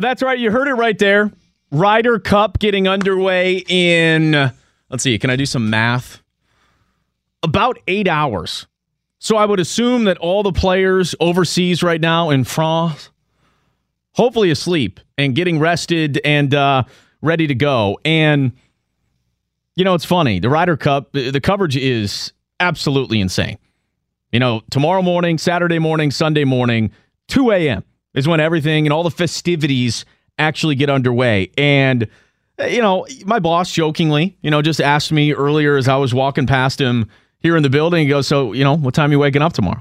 That's right. You heard it right there. Ryder Cup getting underway in, let's see, can I do some math? About eight hours. So I would assume that all the players overseas right now in France, hopefully asleep and getting rested and uh, ready to go. And, you know, it's funny. The Ryder Cup, the coverage is absolutely insane. You know, tomorrow morning, Saturday morning, Sunday morning, 2 a.m. is when everything and all the festivities actually get underway. And, you know, my boss jokingly, you know, just asked me earlier as I was walking past him here in the building, he goes, So, you know, what time are you waking up tomorrow?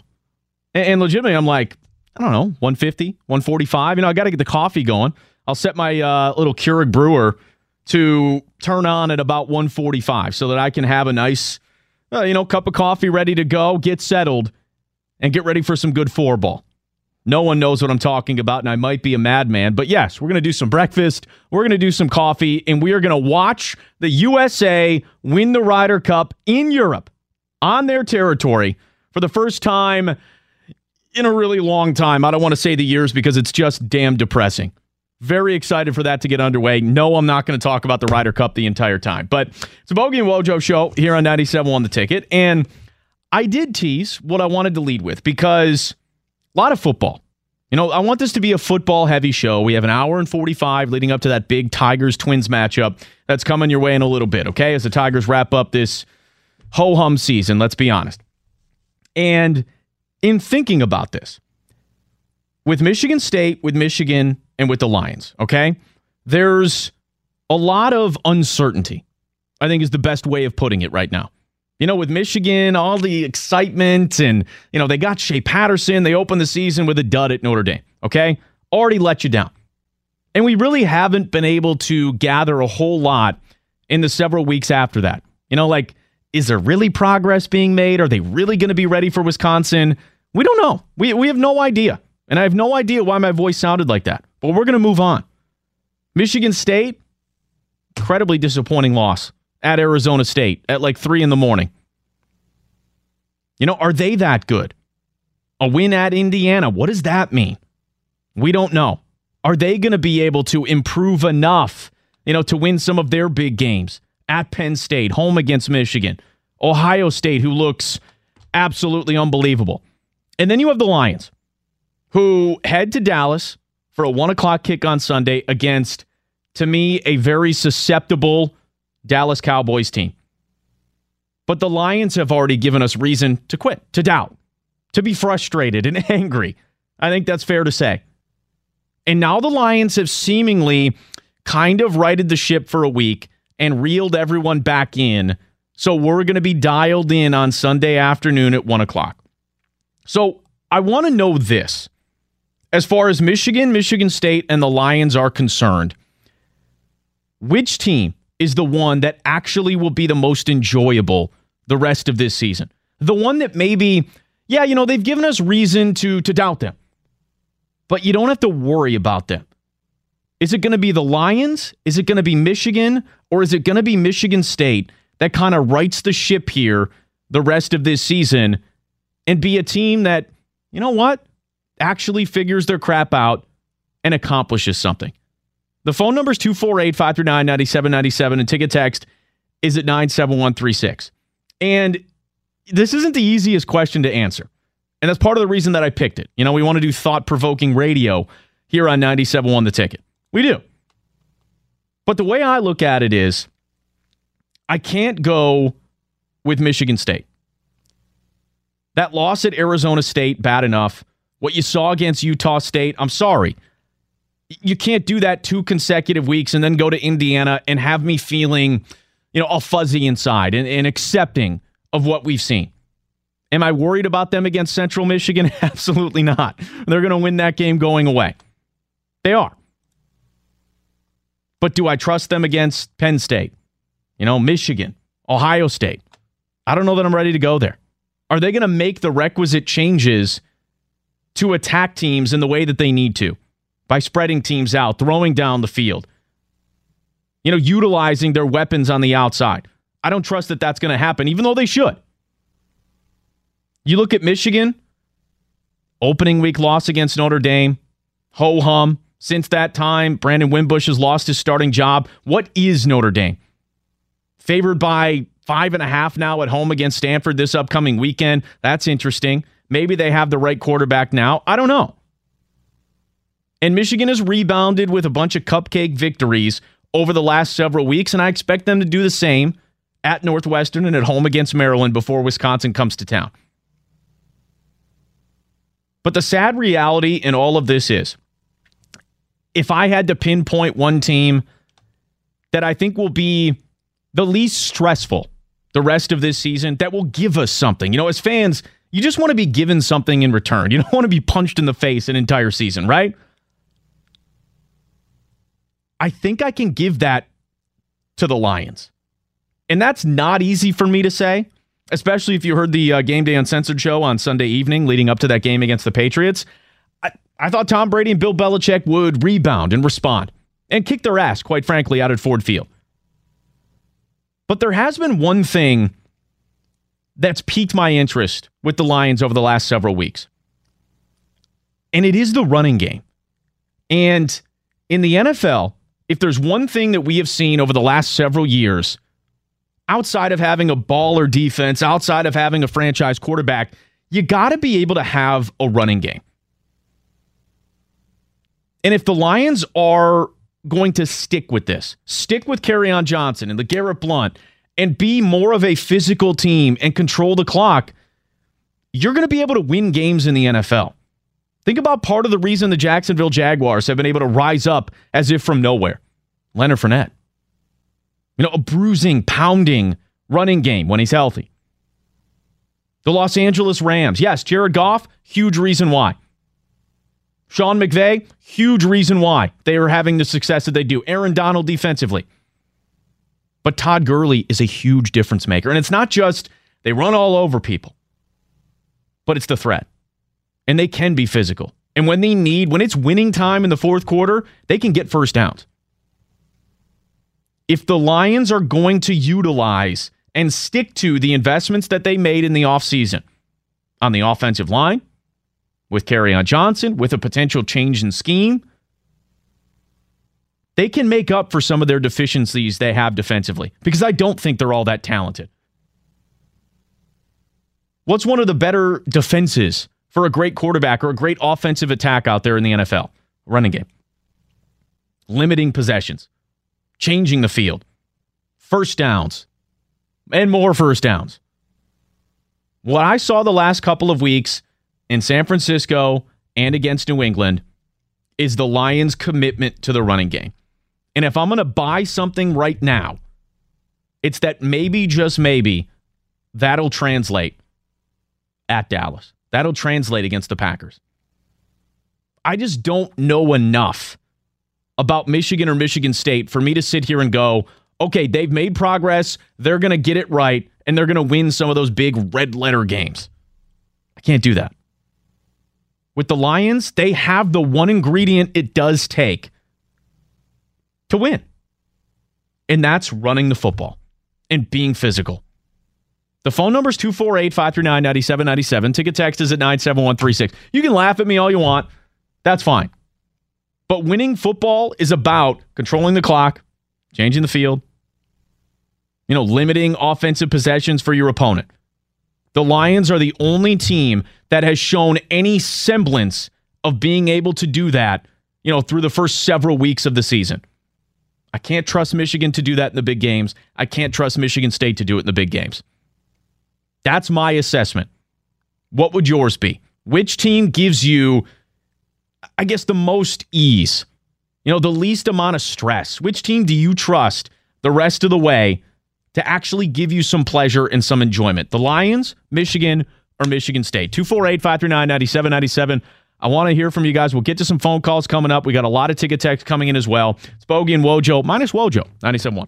And, and legitimately, I'm like, I don't know, 150, 145. You know, I got to get the coffee going. I'll set my uh, little Keurig brewer to turn on at about 145 so that I can have a nice, uh, you know, cup of coffee ready to go, get settled, and get ready for some good four ball. No one knows what I'm talking about, and I might be a madman. But yes, we're going to do some breakfast. We're going to do some coffee, and we are going to watch the USA win the Ryder Cup in Europe on their territory for the first time in a really long time. I don't want to say the years because it's just damn depressing. Very excited for that to get underway. No, I'm not going to talk about the Ryder Cup the entire time. But it's a Bogey and Wojo show here on 97 on the ticket. And I did tease what I wanted to lead with because a lot of football. You know, I want this to be a football heavy show. We have an hour and 45 leading up to that big Tigers Twins matchup that's coming your way in a little bit, okay? As the Tigers wrap up this ho hum season, let's be honest. And in thinking about this, with Michigan State, with Michigan, and with the Lions, okay, there's a lot of uncertainty, I think is the best way of putting it right now. You know, with Michigan, all the excitement, and, you know, they got Shea Patterson. They opened the season with a dud at Notre Dame, okay? Already let you down. And we really haven't been able to gather a whole lot in the several weeks after that. You know, like, is there really progress being made? Are they really going to be ready for Wisconsin? We don't know. We, we have no idea. And I have no idea why my voice sounded like that. But we're going to move on. Michigan State, incredibly disappointing loss at Arizona State at like three in the morning. You know, are they that good? A win at Indiana, what does that mean? We don't know. Are they going to be able to improve enough, you know, to win some of their big games at Penn State, home against Michigan, Ohio State, who looks absolutely unbelievable? And then you have the Lions, who head to Dallas for a one o'clock kick on Sunday against, to me, a very susceptible Dallas Cowboys team. But the Lions have already given us reason to quit, to doubt, to be frustrated and angry. I think that's fair to say. And now the Lions have seemingly kind of righted the ship for a week and reeled everyone back in. So we're going to be dialed in on Sunday afternoon at one o'clock. So I want to know this. As far as Michigan, Michigan State, and the Lions are concerned, which team is the one that actually will be the most enjoyable the rest of this season? The one that maybe, yeah, you know, they've given us reason to to doubt them. But you don't have to worry about them. Is it going to be the Lions? Is it going to be Michigan? Or is it going to be Michigan State that kind of rights the ship here the rest of this season and be a team that, you know what, actually figures their crap out and accomplishes something? The phone number is 248 539 9797 and ticket text is at 97136. And this isn't the easiest question to answer. And that's part of the reason that I picked it. You know, we want to do thought provoking radio here on 97.1 The Ticket. We do. But the way I look at it is I can't go with Michigan State. That loss at Arizona State, bad enough. What you saw against Utah State, I'm sorry. You can't do that two consecutive weeks and then go to Indiana and have me feeling, you know, all fuzzy inside and, and accepting of what we've seen. Am I worried about them against Central Michigan? Absolutely not. They're going to win that game going away. They are. But do I trust them against Penn State? You know, Michigan, Ohio State? I don't know that I'm ready to go there. Are they going to make the requisite changes to attack teams in the way that they need to by spreading teams out, throwing down the field, you know, utilizing their weapons on the outside? I don't trust that that's going to happen, even though they should. You look at Michigan, opening week loss against Notre Dame, ho hum. Since that time, Brandon Wimbush has lost his starting job. What is Notre Dame? Favored by five and a half now at home against Stanford this upcoming weekend. That's interesting. Maybe they have the right quarterback now. I don't know. And Michigan has rebounded with a bunch of cupcake victories over the last several weeks, and I expect them to do the same at Northwestern and at home against Maryland before Wisconsin comes to town. But the sad reality in all of this is if I had to pinpoint one team that I think will be the least stressful the rest of this season, that will give us something. You know, as fans, you just want to be given something in return. You don't want to be punched in the face an entire season, right? I think I can give that to the Lions. And that's not easy for me to say especially if you heard the uh, Game Day Uncensored show on Sunday evening leading up to that game against the Patriots. I, I thought Tom Brady and Bill Belichick would rebound and respond and kick their ass, quite frankly, out at Ford Field. But there has been one thing that's piqued my interest with the Lions over the last several weeks, and it is the running game. And in the NFL, if there's one thing that we have seen over the last several years, outside of having a baller defense, outside of having a franchise quarterback, you got to be able to have a running game. And if the Lions are going to stick with this, stick with Kerryon Johnson and LeGarrette Blount, and be more of a physical team and control the clock, you're going to be able to win games in the NFL. Think about part of the reason the Jacksonville Jaguars have been able to rise up as if from nowhere. Leonard Fournette. You know, a bruising, pounding running game when he's healthy. The Los Angeles Rams. Yes, Jared Goff, huge reason why. Sean McVay, huge reason why they are having the success that they do. Aaron Donald defensively. But Todd Gurley is a huge difference maker. And it's not just they run all over people, but it's the threat. And they can be physical. And when they need, when it's winning time in the fourth quarter, they can get first downs if the Lions are going to utilize and stick to the investments that they made in the offseason on the offensive line, with Kerryon Johnson, with a potential change in scheme, they can make up for some of their deficiencies they have defensively because I don't think they're all that talented. What's one of the better defenses for a great quarterback or a great offensive attack out there in the NFL? Running game. Limiting possessions changing the field, first downs, and more first downs. What I saw the last couple of weeks in San Francisco and against New England is the Lions' commitment to the running game. And if I'm going to buy something right now, it's that maybe, just maybe, that'll translate at Dallas. That'll translate against the Packers. I just don't know enough about Michigan or Michigan State for me to sit here and go, okay, they've made progress. They're going to get it right, and they're going to win some of those big red letter games. I can't do that. With the Lions, they have the one ingredient it does take to win, and that's running the football and being physical. The phone number is 248 539 9797. Ticket text is at 97136. You can laugh at me all you want. That's fine. But winning football is about controlling the clock, changing the field, you know, limiting offensive possessions for your opponent. The Lions are the only team that has shown any semblance of being able to do that, you know, through the first several weeks of the season. I can't trust Michigan to do that in the big games. I can't trust Michigan State to do it in the big games. That's my assessment. What would yours be? Which team gives you I guess, the most ease? You know, the least amount of stress? Which team do you trust the rest of the way to actually give you some pleasure and some enjoyment? The Lions, Michigan, or Michigan State? 248 539 9797. I want to hear from you guys. We'll get to some phone calls coming up. We got a lot of ticket text coming in as well. It's Bogey and Wojo, minus Wojo, 97.1.